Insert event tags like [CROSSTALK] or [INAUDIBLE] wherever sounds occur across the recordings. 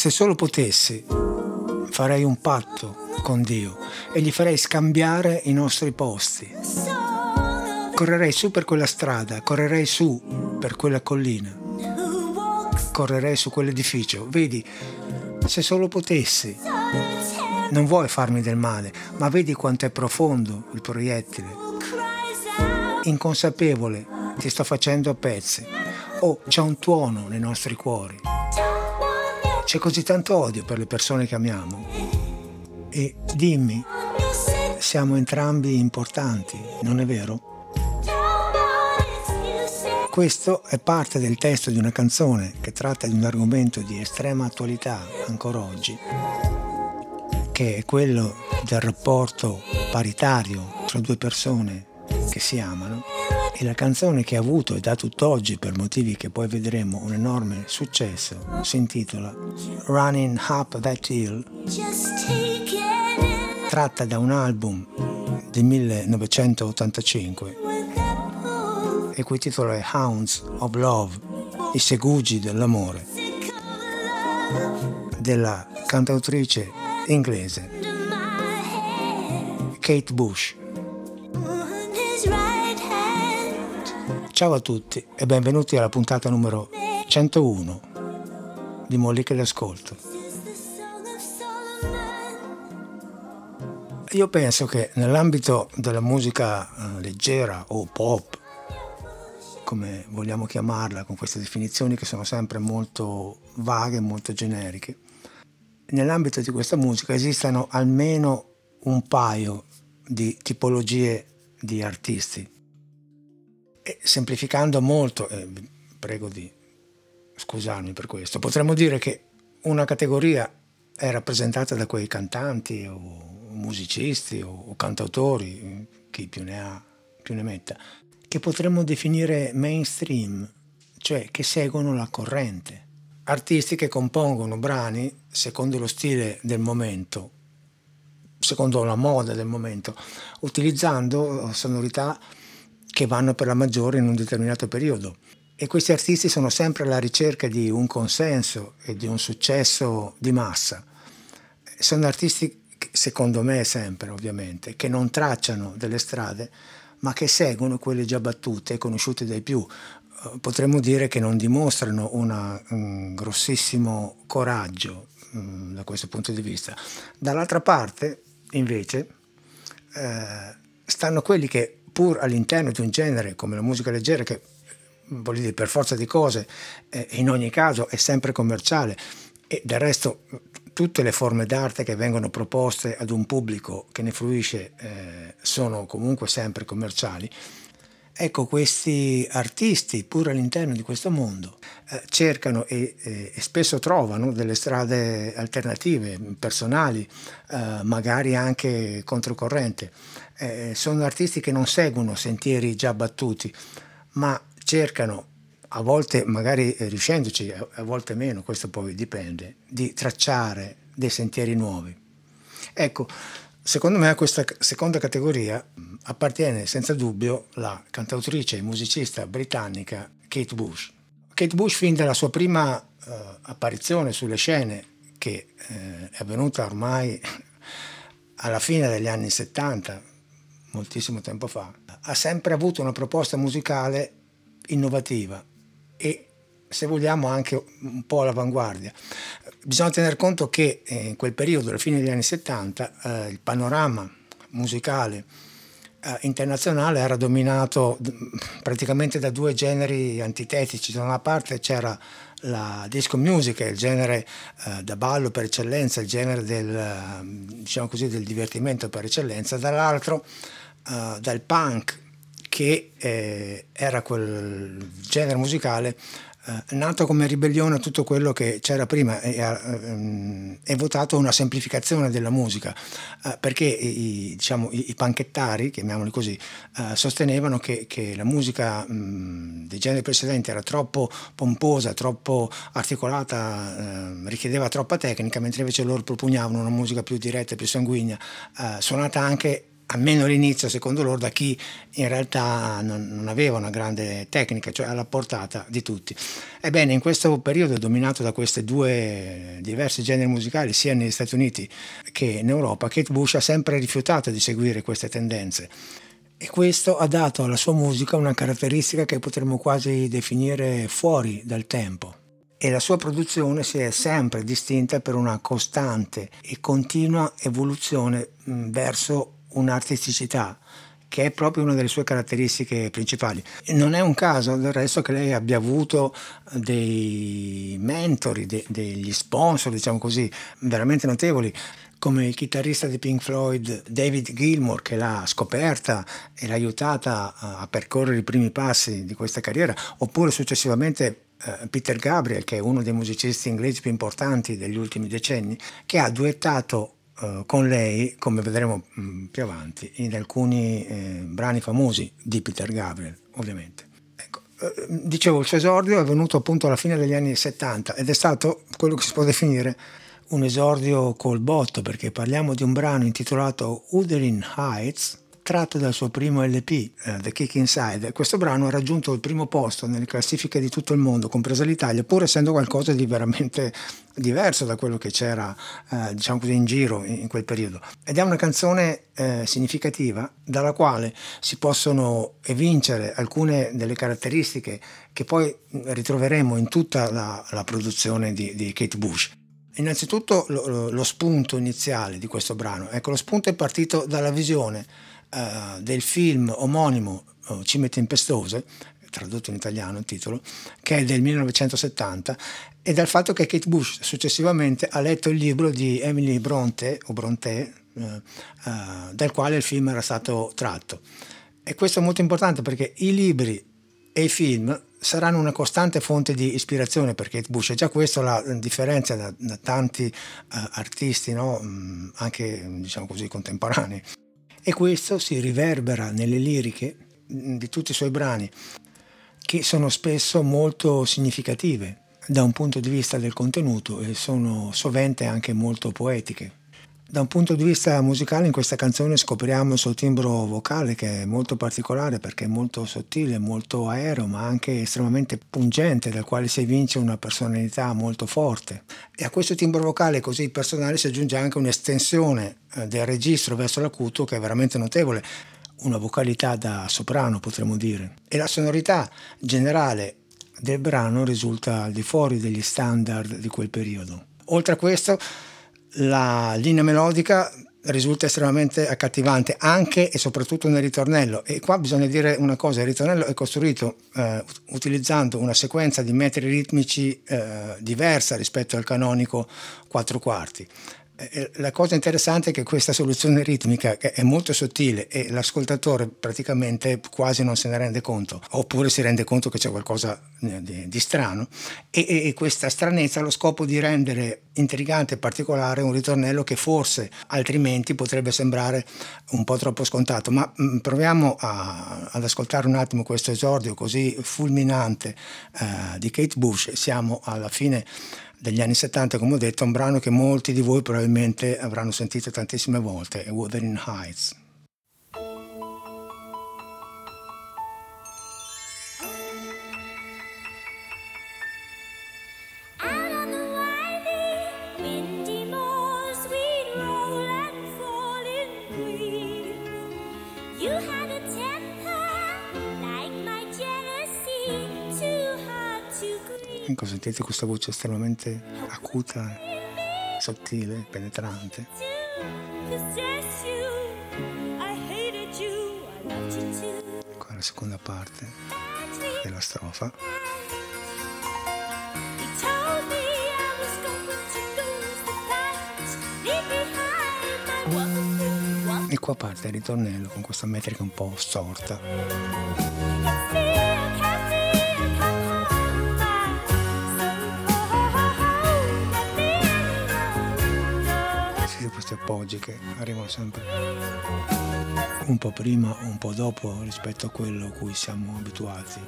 Se solo potessi, farei un patto con Dio e gli farei scambiare i nostri posti. Correrei su per quella strada, correrei su per quella collina, correrei su quell'edificio. Vedi, se solo potessi, non vuoi farmi del male, ma vedi quanto è profondo il proiettile. Inconsapevole, ti sto facendo a pezzi. Oh, c'è un tuono nei nostri cuori. C'è così tanto odio per le persone che amiamo. E dimmi, siamo entrambi importanti, non è vero? Questo è parte del testo di una canzone che tratta di un argomento di estrema attualità ancora oggi, che è quello del rapporto paritario tra due persone che si amano e la canzone che ha avuto e da tutt'oggi per motivi che poi vedremo un enorme successo si intitola Running Up That Hill. Tratta da un album del 1985 il cui titolo è Hounds of Love, i segugi dell'amore, della cantautrice inglese Kate Bush. Ciao a tutti e benvenuti alla puntata numero 101 di Molliche d'Ascolto. Io penso che nell'ambito della musica eh, leggera o pop come vogliamo chiamarla, con queste definizioni che sono sempre molto vaghe molto generiche. Nell'ambito di questa musica esistono almeno un paio di tipologie di artisti. E semplificando molto, eh, prego di scusarmi per questo, potremmo dire che una categoria è rappresentata da quei cantanti o musicisti o, o cantautori, chi più ne ha più ne metta, che potremmo definire mainstream, cioè che seguono la corrente. Artisti che compongono brani secondo lo stile del momento, secondo la moda del momento, utilizzando sonorità che vanno per la maggiore in un determinato periodo. E questi artisti sono sempre alla ricerca di un consenso e di un successo di massa. Sono artisti, secondo me sempre ovviamente, che non tracciano delle strade ma che seguono quelle già battute e conosciute dai più. Eh, potremmo dire che non dimostrano una, un grossissimo coraggio um, da questo punto di vista. Dall'altra parte, invece, eh, stanno quelli che pur all'interno di un genere come la musica leggera, che voglio dire per forza di cose, eh, in ogni caso è sempre commerciale, e del resto tutte le forme d'arte che vengono proposte ad un pubblico che ne fruisce eh, sono comunque sempre commerciali. Ecco, questi artisti, pur all'interno di questo mondo, eh, cercano e, e, e, spesso trovano delle strade alternative, personali, eh, magari anche controcorrente. Eh, sono artisti che non seguono sentieri già battuti, ma cercano a volte magari eh, riuscendoci, a volte meno, questo poi dipende, di tracciare dei sentieri nuovi. Ecco, secondo me a questa seconda categoria appartiene senza dubbio la cantautrice e musicista britannica Kate Bush. Kate Bush fin dalla sua prima uh, apparizione sulle scene, che uh, è avvenuta ormai [LAUGHS] alla fine degli anni 70, moltissimo tempo fa, ha sempre avuto una proposta musicale innovativa e se vogliamo anche un po' all'avanguardia. Bisogna tener conto che eh, in quel periodo, alla fine degli anni 70, eh, il panorama musicale eh, internazionale era dominato praticamente da due generi antitetici. Da una parte c'era la disco music, il genere eh, da ballo per eccellenza, il genere del, diciamo così, del divertimento per eccellenza, dall'altro eh, dal punk che eh, era quel genere musicale eh, nato come ribellione a tutto quello che c'era prima e ha ehm, votato una semplificazione della musica eh, perché i, diciamo, i, i, panchettari, chiamiamoli così, eh, sostenevano che, che, la musica mh, dei generi precedenti era troppo pomposa, troppo articolata, ehm, richiedeva troppa tecnica, mentre invece loro propugnavano una musica più diretta, più sanguigna, eh, suonata anche almeno all'inizio, secondo loro, da chi in realtà non, non, aveva una grande tecnica, cioè alla portata di tutti. Ebbene, in questo periodo dominato da questi due diversi generi musicali, sia negli Stati Uniti che in Europa, Kate Bush ha sempre rifiutato di seguire queste tendenze. E questo ha dato alla sua musica una caratteristica che potremmo quasi definire fuori dal tempo e la sua produzione si è sempre distinta per una costante e continua evoluzione verso un'artisticità che è proprio una delle sue caratteristiche principali. Non è un caso del resto che lei abbia avuto dei mentori, de- degli sponsor, diciamo così, veramente notevoli come il chitarrista di Pink Floyd David Gilmour che l'ha scoperta e l'ha aiutata a percorrere i primi passi di questa carriera, oppure successivamente eh, Peter Gabriel, che è uno dei musicisti inglesi più importanti degli ultimi decenni, che ha duettato eh, con lei, come vedremo mm, più avanti, in alcuni eh, brani famosi di Peter Gabriel, ovviamente. Ecco, eh, dicevo, il suo esordio è venuto appunto alla fine degli anni 70 ed è stato quello che si può definire un esordio col botto, perché parliamo di un brano intitolato Wuthering Heights, tratto dal suo primo LP, eh, The Kick Inside. Questo brano ha raggiunto il primo posto nelle classifiche di tutto il mondo, compresa l'Italia, pur essendo qualcosa di veramente diverso da quello che c'era uh, diciamo così, in giro in, quel periodo. Ed è una canzone uh, significativa dalla quale si possono evincere alcune delle caratteristiche che poi ritroveremo in tutta la, la produzione di, di Kate Bush. Innanzitutto lo, lo, spunto iniziale di questo brano, ecco lo spunto è partito dalla visione uh, del film omonimo uh, Cime Tempestose, tradotto in italiano il titolo, che è del 1970, e dal fatto che Kate Bush successivamente ha letto il libro di Emily Bronte, o Bronte uh, dal quale il film era stato tratto. E questo è molto importante perché i libri e i film saranno una costante fonte di ispirazione per Kate Bush e già questo la differenzia da, da tanti uh, artisti, no? mm, anche diciamo così contemporanei e questo si riverbera nelle liriche di tutti i suoi brani, che sono spesso molto significative da un punto di vista del contenuto e sono sovente anche molto poetiche. Da un punto di vista musicale in questa canzone scopriamo il suo timbro vocale che è molto particolare perché è molto sottile, molto aereo ma anche estremamente pungente dal quale si evince una personalità molto forte. E a questo timbro vocale così personale si aggiunge anche un'estensione eh, del registro verso l'acuto che è veramente notevole, una vocalità da soprano potremmo dire. E la sonorità generale del brano risulta al di fuori degli standard di quel periodo. Oltre a questo la linea melodica risulta estremamente accattivante anche e soprattutto nel ritornello. E qua bisogna dire una cosa il ritornello è costruito eh, utilizzando una sequenza di metri ritmici eh, diversa rispetto al canonico 4 quarti la cosa interessante è che questa soluzione ritmica è molto sottile e l'ascoltatore praticamente quasi non se ne rende conto, oppure si rende conto che c'è qualcosa eh, di, di strano e, e, questa stranezza ha lo scopo di rendere intrigante e particolare un ritornello che forse altrimenti potrebbe sembrare un po' troppo scontato, ma mh, mm, proviamo a, ad ascoltare un attimo questo esordio così fulminante uh, di Kate Bush, siamo alla fine degli anni 70, come ho detto, un brano che molti di voi probabilmente avranno sentito tantissime volte, è Wuthering Heights. Ecco, sentite questa voce estremamente acuta, sottile, penetrante. Qua la seconda parte della strofa. E qua parte il ritornello con questa metrica un po' storta. Questi appoggi che arrivano sempre un po' prima un po' dopo rispetto a quello a cui siamo abituati.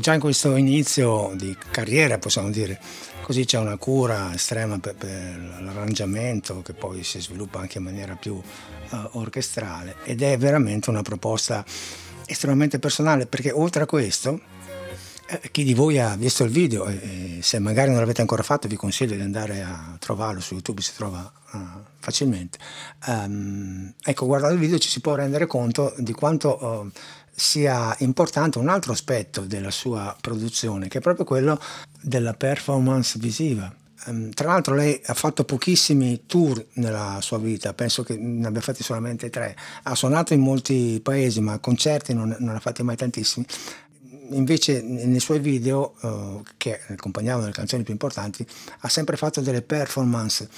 Già in questo inizio di carriera, possiamo dire, così c'è una cura estrema per, per l'arrangiamento che poi si sviluppa anche in maniera più uh, orchestrale ed è veramente una proposta estremamente personale perché oltre a questo eh, chi di voi ha visto il video e se magari non l'avete ancora fatto vi consiglio di andare a trovarlo su YouTube si trova uh, facilmente. Um, ecco guardando il video ci si può rendere conto di quanto uh, sia importante un altro aspetto della sua produzione, che è proprio quello della performance visiva. Um, tra l'altro lei ha fatto pochissimi tour nella sua vita, penso che ne abbia fatti solamente tre. Ha suonato in molti paesi, ma concerti non, non ha fatti mai tantissimi invece nei suoi video, uh, che accompagnavano le canzoni più importanti, ha sempre fatto delle performance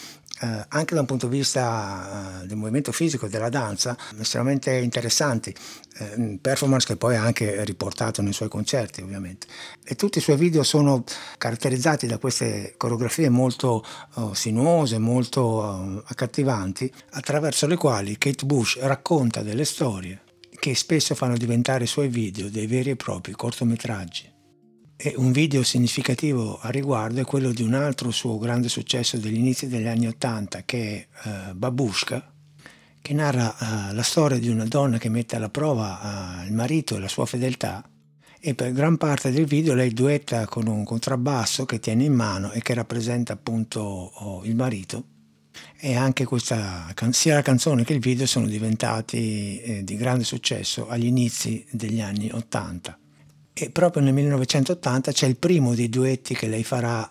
eh, anche da un punto di vista eh, del movimento fisico e della danza estremamente interessanti, eh, performance che poi ha anche riportato nei suoi concerti ovviamente. E tutti i suoi video sono caratterizzati da queste coreografie molto oh, sinuose, molto oh, accattivanti, attraverso le quali Kate Bush racconta delle storie che spesso fanno diventare i suoi video dei veri e propri cortometraggi. E un video significativo a riguardo è quello di un altro suo grande successo degli inizi degli anni Ottanta che è uh, Babushka, che narra uh, la storia di una donna che mette alla prova uh, il marito e la sua fedeltà e per gran parte del video lei duetta con un contrabbasso che tiene in mano e che rappresenta appunto oh, il marito e anche questa, sia la canzone che il video sono diventati eh, di grande successo agli inizi degli anni Ottanta. E proprio nel 1980 c'è il primo dei duetti che lei farà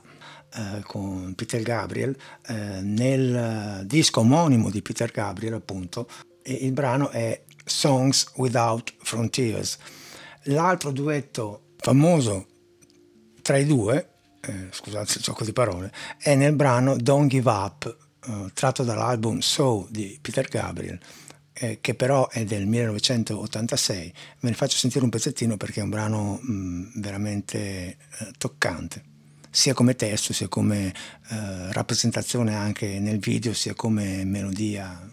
eh, con Peter Gabriel eh, nel disco omonimo di Peter Gabriel, appunto, e il brano è Songs Without Frontiers. L'altro duetto famoso tra i due, eh, scusate il gioco di parole, è nel brano Don't Give Up, eh, tratto dall'album So di Peter Gabriel eh, che però è del 1986. Ve ne faccio sentire un pezzettino perché è un brano mh, mm, veramente eh, toccante, sia come testo, sia come eh, rappresentazione anche nel video, sia come melodia.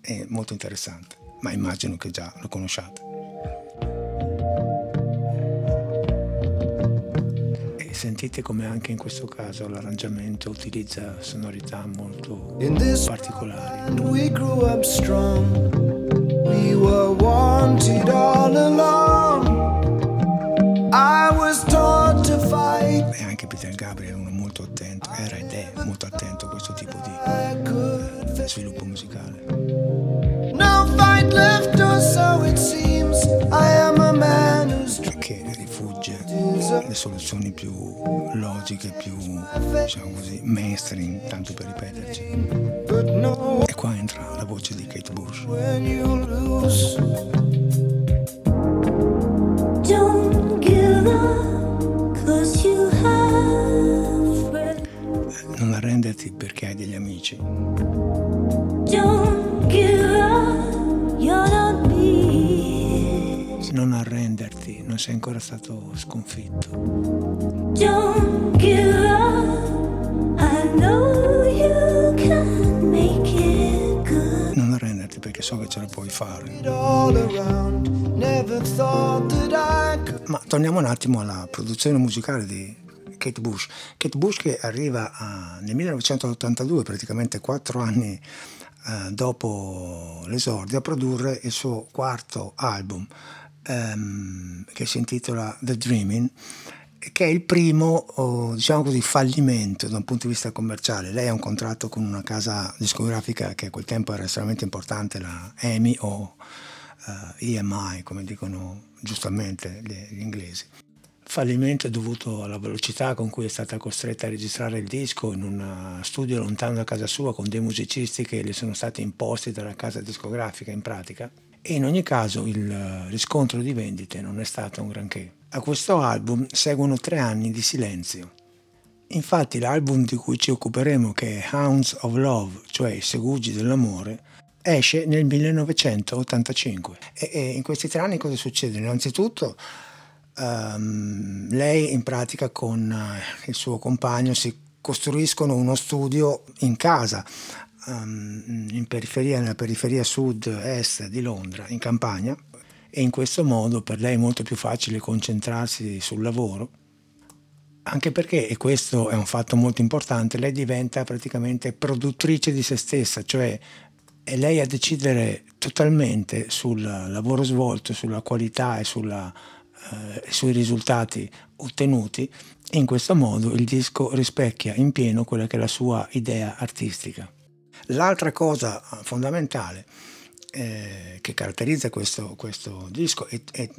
È molto interessante, ma immagino che già lo conosciate. Sentite come anche in questo caso l'arrangiamento utilizza sonorità molto particolari. We grew up strong. We were wanted all along. I was taught to fight. E anche Peter Gabriel è uno molto attento, era ed è molto attento a questo tipo di eh, sviluppo musicale. No fight left or so it le soluzioni più logiche, più diciamo così, mainstream, tanto per ripeterci. E qua entra la voce di Kate Bush. Non arrenderti perché hai degli amici. Non sei ancora stato sconfitto. Don't give up, I know you can make it good. Non arrenderti perché so che ce la puoi fare. Ma torniamo un attimo alla produzione musicale di Kate Bush. Kate Bush che arriva a, nel 1982, praticamente quattro anni eh, dopo l'esordio, a produrre il suo quarto album, um, che si intitola The Dreaming, che è il primo, oh, diciamo così, fallimento da un punto di vista commerciale. Lei ha un contratto con una casa discografica che a quel tempo era estremamente importante, la EMI o eh, EMI, come dicono giustamente gli, gli inglesi. Fallimento è dovuto alla velocità con cui è stata costretta a registrare il disco in un studio lontano da casa sua con dei musicisti che le sono stati imposti dalla casa discografica in pratica e in ogni caso il riscontro di vendite non è stato un granché. A questo album seguono tre anni di silenzio. Infatti l'album di cui ci occuperemo, che è Hounds of Love, cioè I segugi dell'amore, esce nel 1985. E, e in questi tre anni cosa succede? Innanzitutto um, lei in pratica con uh, il suo compagno si costruiscono uno studio in casa um, in periferia, nella periferia sud-est di Londra, in campagna, e in questo modo per lei è molto più facile concentrarsi sul lavoro, anche perché, e questo è un fatto molto importante, lei diventa praticamente produttrice di se stessa, cioè è lei a decidere totalmente sul lavoro svolto, sulla qualità e sulla, eh, sui risultati ottenuti in questo modo il disco rispecchia in pieno quella che è la sua idea artistica. L'altra cosa fondamentale eh, che caratterizza questo, questo disco e, e,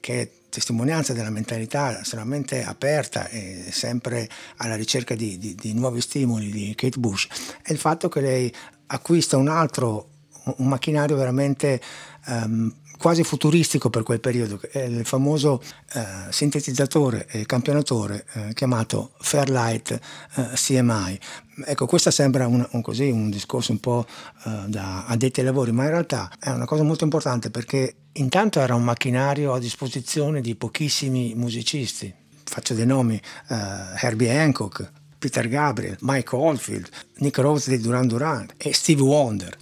che è testimonianza della mentalità estremamente aperta e sempre alla ricerca di, di, di nuovi stimoli di Kate Bush è il fatto che lei acquista un altro un macchinario veramente um, quasi futuristico per quel periodo, il famoso eh, sintetizzatore e campionatore eh, chiamato Fairlight eh, CMI. Ecco, questo sembra un, un, così, un discorso un po' eh, da addetti ai lavori, ma in realtà è una cosa molto importante perché intanto era un macchinario a disposizione di pochissimi musicisti. Faccio dei nomi, eh, Herbie Hancock, Peter Gabriel, Mike Oldfield, Nick Rose di Duran Duran e Steve Wonder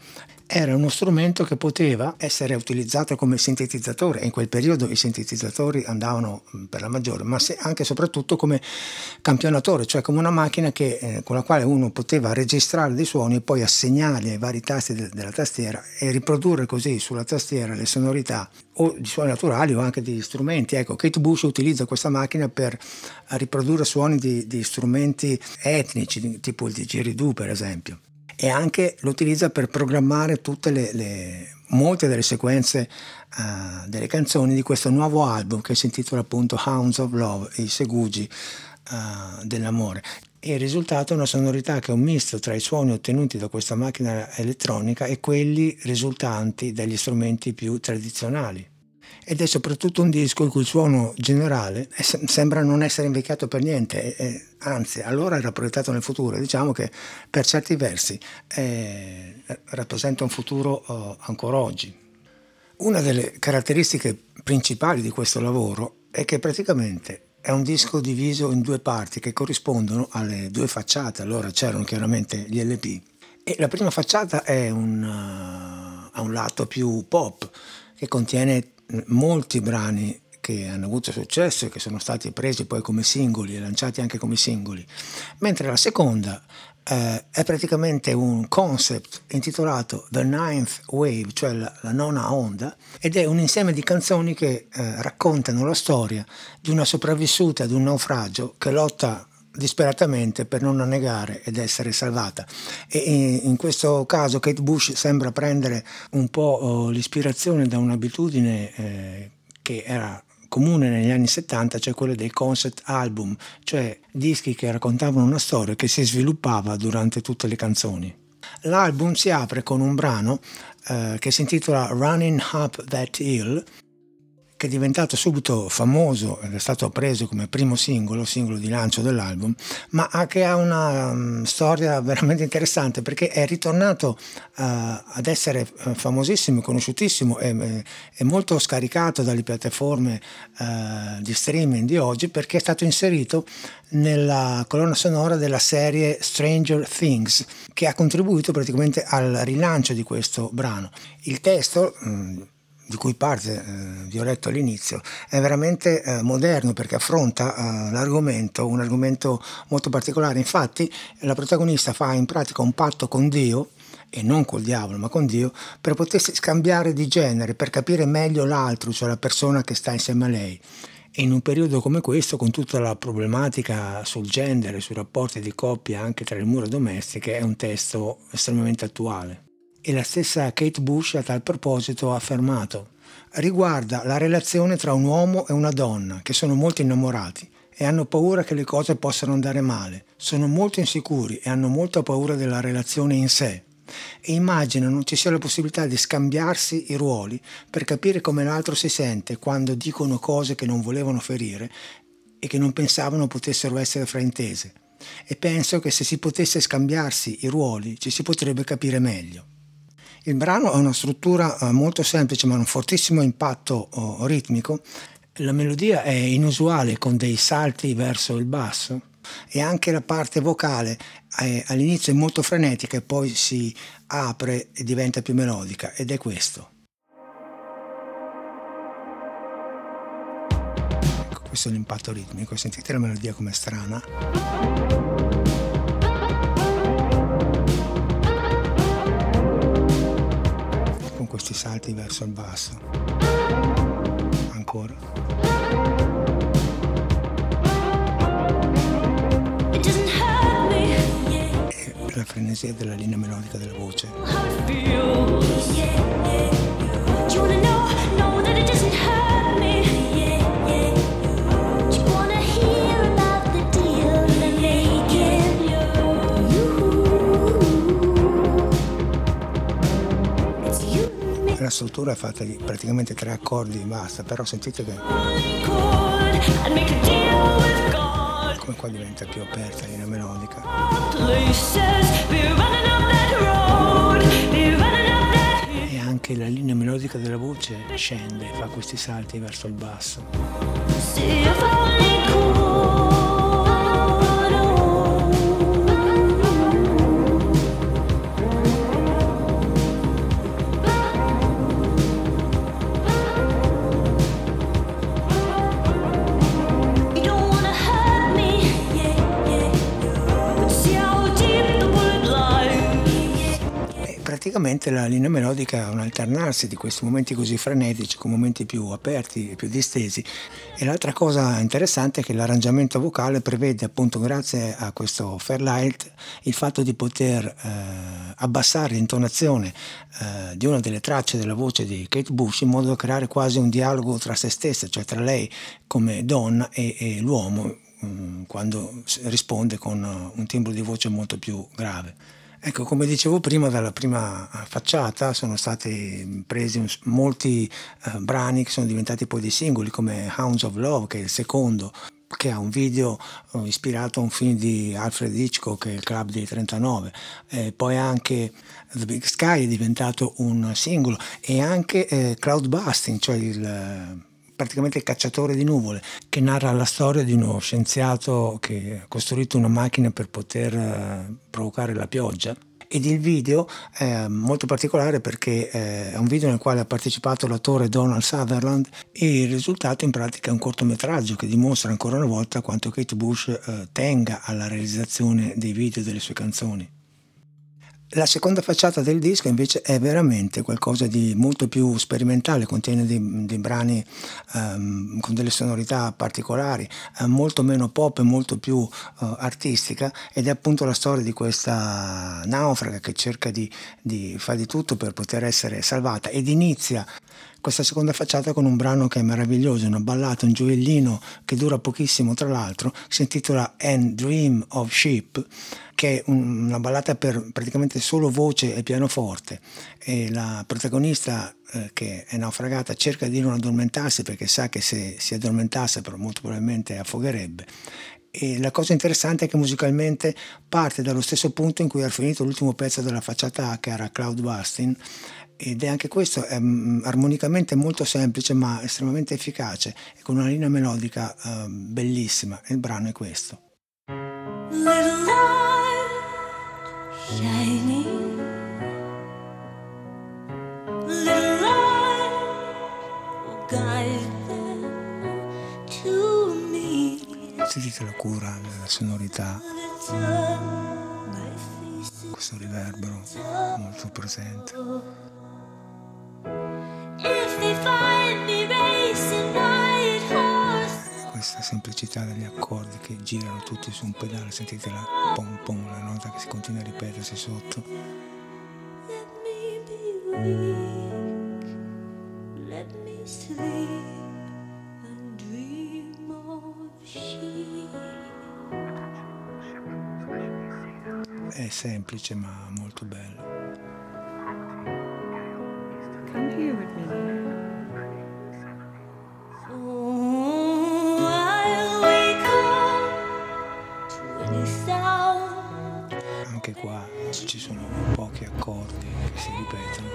era uno strumento che poteva essere utilizzato come sintetizzatore in quel periodo i sintetizzatori andavano mm, per la maggiore, ma anche e soprattutto come campionatore, cioè come una macchina che, eh, con la quale uno poteva registrare dei suoni e poi assegnarli ai vari tasti de- della tastiera e riprodurre così sulla tastiera le sonorità o di suoni naturali o anche di strumenti. Ecco, Kate Bush utilizza questa macchina per riprodurre suoni di, di strumenti etnici, tipo il didgeridoo per esempio e anche lo utilizza per programmare tutte le, le molte delle sequenze uh, delle canzoni di questo nuovo album che si intitola appunto Hounds of Love, i segugi uh, dell'amore. E il risultato è una sonorità che è un misto tra i suoni ottenuti da questa macchina elettronica e quelli risultanti dagli strumenti più tradizionali ed è soprattutto un disco il cui suono generale sembra non essere invecchiato per niente, anzi allora era proiettato nel futuro, diciamo che per certi versi eh, rappresenta un futuro oh, ancora oggi. Una delle caratteristiche principali di questo lavoro è che praticamente è un disco diviso in due parti che corrispondono alle due facciate, allora c'erano chiaramente gli LP e la prima facciata è un, uh, ha un lato più pop che contiene molti brani che hanno avuto successo e che sono stati presi poi come singoli e lanciati anche come singoli, mentre la seconda eh, è praticamente un concept intitolato The Ninth Wave, cioè la, la nona onda, ed è un insieme di canzoni che eh, raccontano la storia di una sopravvissuta ad un naufragio che lotta disperatamente per non annegare ed essere salvata. E in questo caso Kate Bush sembra prendere un po' oh, l'ispirazione da un'abitudine eh, che era comune negli anni 70, cioè quella dei concept album, cioè dischi che raccontavano una storia che si sviluppava durante tutte le canzoni. L'album si apre con un brano eh, che si intitola Running Up That Hill che è diventato subito famoso ed è stato preso come primo singolo, singolo di lancio dell'album, ma che ha una um, storia veramente interessante perché è ritornato uh, ad essere eh, famosissimo, conosciutissimo e, e molto scaricato dalle piattaforme uh, di streaming di oggi perché è stato inserito nella colonna sonora della serie Stranger Things che ha contribuito praticamente al rilancio di questo brano. Il testo... Um, di cui parte eh, vi ho letto all'inizio, è veramente eh, moderno perché affronta eh, l'argomento, un argomento molto particolare. Infatti la protagonista fa in pratica un patto con Dio, e non col diavolo, ma con Dio, per potersi scambiare di genere, per capire meglio l'altro, cioè la persona che sta insieme a lei. In un periodo come questo, con tutta la problematica sul genere, sui rapporti di coppia anche tra le mura domestiche, è un testo estremamente attuale e la stessa Kate Bush a tal proposito ha affermato riguarda la relazione tra un uomo e una donna che sono molto innamorati e hanno paura che le cose possano andare male, sono molto insicuri e hanno molta paura della relazione in sé e immaginano ci sia la possibilità di scambiarsi i ruoli per capire come l'altro si sente quando dicono cose che non volevano ferire e che non pensavano potessero essere fraintese. E penso che se si potesse scambiarsi i ruoli ci si potrebbe capire meglio. Il brano ha una struttura eh, molto semplice ma un fortissimo impatto oh, ritmico. La melodia è inusuale con dei salti verso il basso e anche la parte vocale è, all'inizio è molto frenetica e poi si apre e diventa più melodica ed è questo. Questo è l'impatto ritmico, sentite la melodia com'è strana. Questi salti verso il basso. Ancora. E la frenesia della linea melodica della voce. La struttura fatta di praticamente tre accordi e basta, però sentite che come qua diventa più aperta la linea melodica. E anche la linea melodica della voce scende, fa questi salti verso il basso. Praticamente la linea melodica è un alternarsi di questi momenti così frenetici con momenti più aperti e più distesi. E l'altra cosa interessante è che l'arrangiamento vocale prevede appunto grazie a questo Fairlight il fatto di poter eh, abbassare l'intonazione eh, di una delle tracce della voce di Kate Bush in modo da creare quasi un dialogo tra se stessa, cioè tra lei come donna e, e l'uomo mm, quando risponde con un timbro di voce molto più grave. Ecco, come dicevo prima, dalla prima facciata sono stati presi molti eh, brani che sono diventati poi dei singoli, come Hounds of Love, che è il secondo, che ha un video eh, ispirato a un film di Alfred Hitchcock, il Club dei 39. Eh, poi anche The Big Sky è diventato un singolo e anche eh, Cloud Busting, cioè il praticamente il cacciatore di nuvole, che narra la storia di uno scienziato che ha costruito una macchina per poter eh, provocare la pioggia ed il video è molto particolare perché eh, è un video nel quale ha partecipato l'attore Donald Sutherland e il risultato in pratica è un cortometraggio che dimostra ancora una volta quanto Kate Bush eh, tenga alla realizzazione dei video delle sue canzoni. La seconda facciata del disco invece è veramente qualcosa di molto più sperimentale, contiene dei, dei brani um, con delle sonorità particolari, uh, molto meno pop e molto più uh, artistica ed è appunto la storia di questa naufraga che cerca di, di fare di tutto per poter essere salvata ed inizia questa seconda facciata con un brano che è meraviglioso, una ballata, un gioiellino che dura pochissimo tra l'altro, si intitola And Dream of Sheep, che è una ballata per praticamente solo voce e pianoforte. E la protagonista eh, che è naufragata cerca di non addormentarsi perché sa che se si addormentasse però molto probabilmente affogherebbe. E la cosa interessante è che musicalmente parte dallo stesso punto in cui era finito l'ultimo pezzo della facciata A che era Cloud Busting ed è anche questo è, um, armonicamente molto semplice ma estremamente efficace e con una linea melodica uh, bellissima. Il brano è questo. Little light shining. Little light guide them to me. Sentite la cura della sonorità. Questo riverbero molto presente semplicità degli accordi che girano tutti su un pedale, sentite la pom pom, la nota che si continua a ripetersi sotto. È semplice ma molto bello. Ci sono pochi accordi che si ripetono.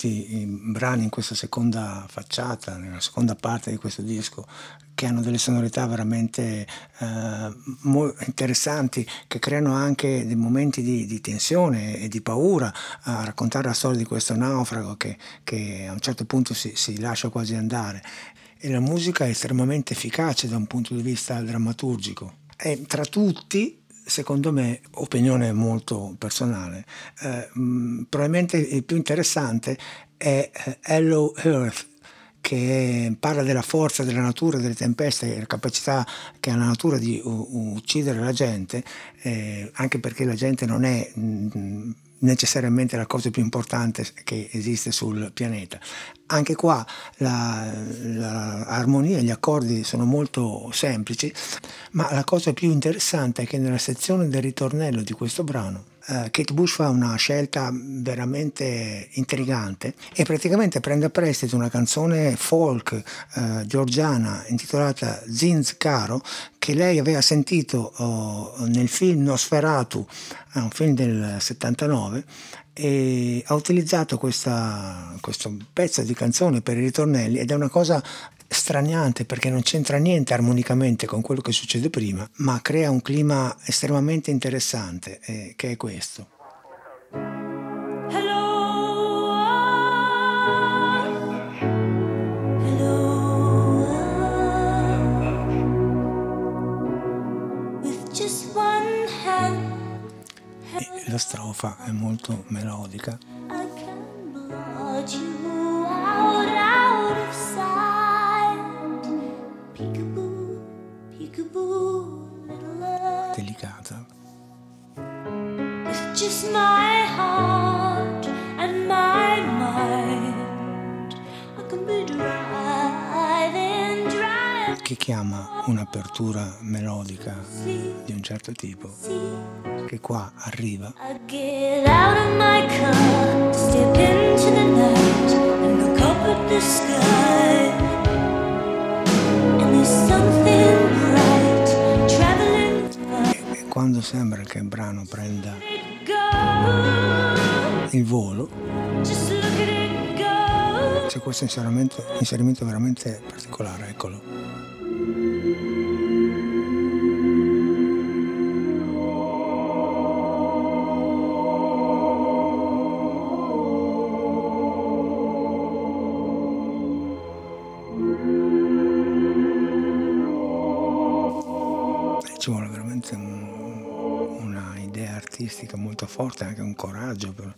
Molti brani in questa seconda facciata, nella seconda parte di questo disco, che hanno delle sonorità veramente eh, interessanti, che creano anche dei momenti di, di, tensione e di paura a raccontare la storia di questo naufrago che, che a un certo punto si, si lascia quasi andare. E la musica è estremamente efficace da un punto di vista drammaturgico. E tra tutti secondo me, opinione molto personale, eh, mh, probabilmente il più interessante è eh, Hello Earth che parla della forza della natura, delle tempeste, la capacità che ha la natura di uccidere la gente, eh, anche perché la gente non è mh, necessariamente la cosa più importante che esiste sul pianeta. Anche qua l'armonia e gli accordi sono molto semplici, ma la cosa più interessante è che nella sezione del ritornello di questo brano Kate Bush fa una scelta veramente intrigante e praticamente prende a prestito una canzone folk uh, georgiana intitolata Zinz Caro che lei aveva sentito uh, nel film Nosferatu, un film del 79 e ha utilizzato questa, questo pezzo di canzone per i ritornelli ed è una cosa straniante perché non c'entra niente armonicamente con quello che succede prima, ma crea un clima estremamente interessante, eh, che è questo. la strofa è molto melodica. Just my heart and my mind. I can be dry, then dry. Che chiama un'apertura melodica di un certo tipo che qua arriva. E quando sembra che il brano prenda il volo, c'è questo inserimento, inserimento veramente particolare, eccolo. ci vuole veramente un, una idea artistica molto forte, anche un coraggio per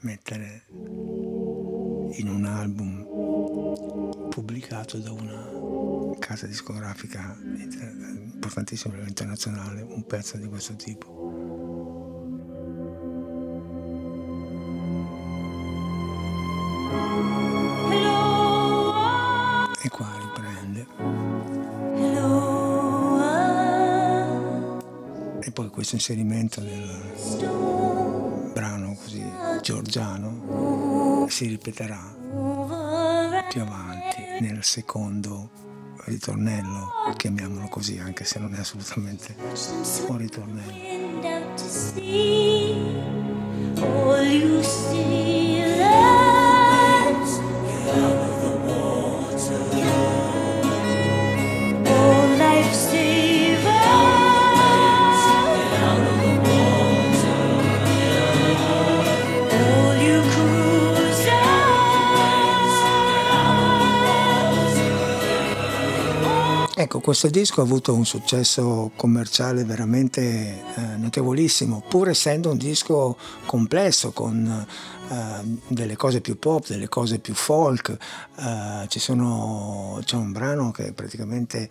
mettere in un album pubblicato da una casa discografica importantissima internazionale un pezzo di questo tipo. E qua poi questo inserimento del così georgiano si ripeterà più avanti nel secondo ritornello, chiamiamolo così, anche se non è assolutamente un ritornello. Ecco, questo disco ha avuto un successo commerciale veramente eh, notevolissimo, pur essendo un disco complesso con eh, delle cose più pop, delle cose più folk. Eh, sono, c'è un brano che praticamente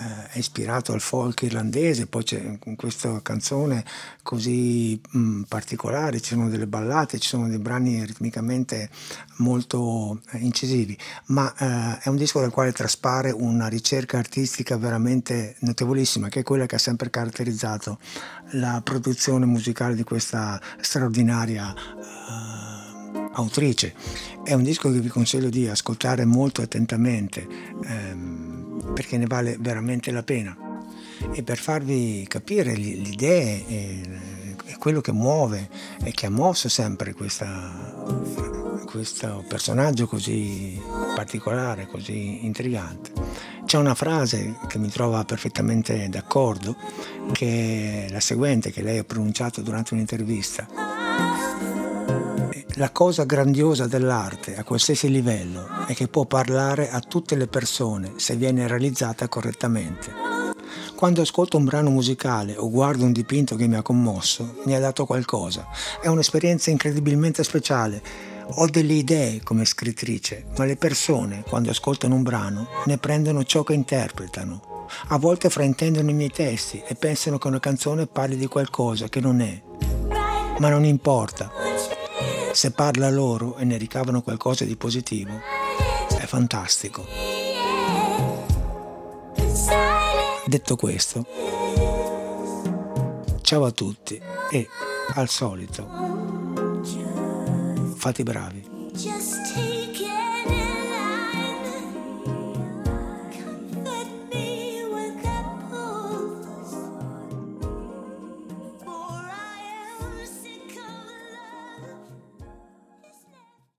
eh, è ispirato al folk irlandese, poi c'è questa canzone così mh, particolare, ci sono delle ballate, ci sono dei brani ritmicamente molto eh, incisivi, ma eh, è un disco dal quale traspare una ricerca artistica veramente notevolissima, che è quella che ha sempre caratterizzato la produzione musicale di questa straordinaria autrice. È un disco che vi consiglio di ascoltare molto attentamente ehm, perché ne vale veramente la pena. E per farvi capire le idee e è quello che muove e che ha mosso sempre questa, questo personaggio così particolare, così intrigante. C'è una frase che mi trova perfettamente d'accordo, che è la seguente, che lei ha pronunciato durante un'intervista. La cosa grandiosa dell'arte a qualsiasi livello è che può parlare a tutte le persone se viene realizzata correttamente. Quando ascolto un brano musicale o guardo un dipinto che mi ha commosso, mi ha dato qualcosa. È un'esperienza incredibilmente speciale. Ho delle idee come scrittrice, ma le persone, quando ascoltano un brano, ne prendono ciò che interpretano. A volte fraintendono i miei testi e pensano che una canzone parli di qualcosa che non è. Ma non importa. Se parla loro e ne ricavano qualcosa di positivo, è fantastico. Detto questo, ciao a tutti e al solito, fate bravi.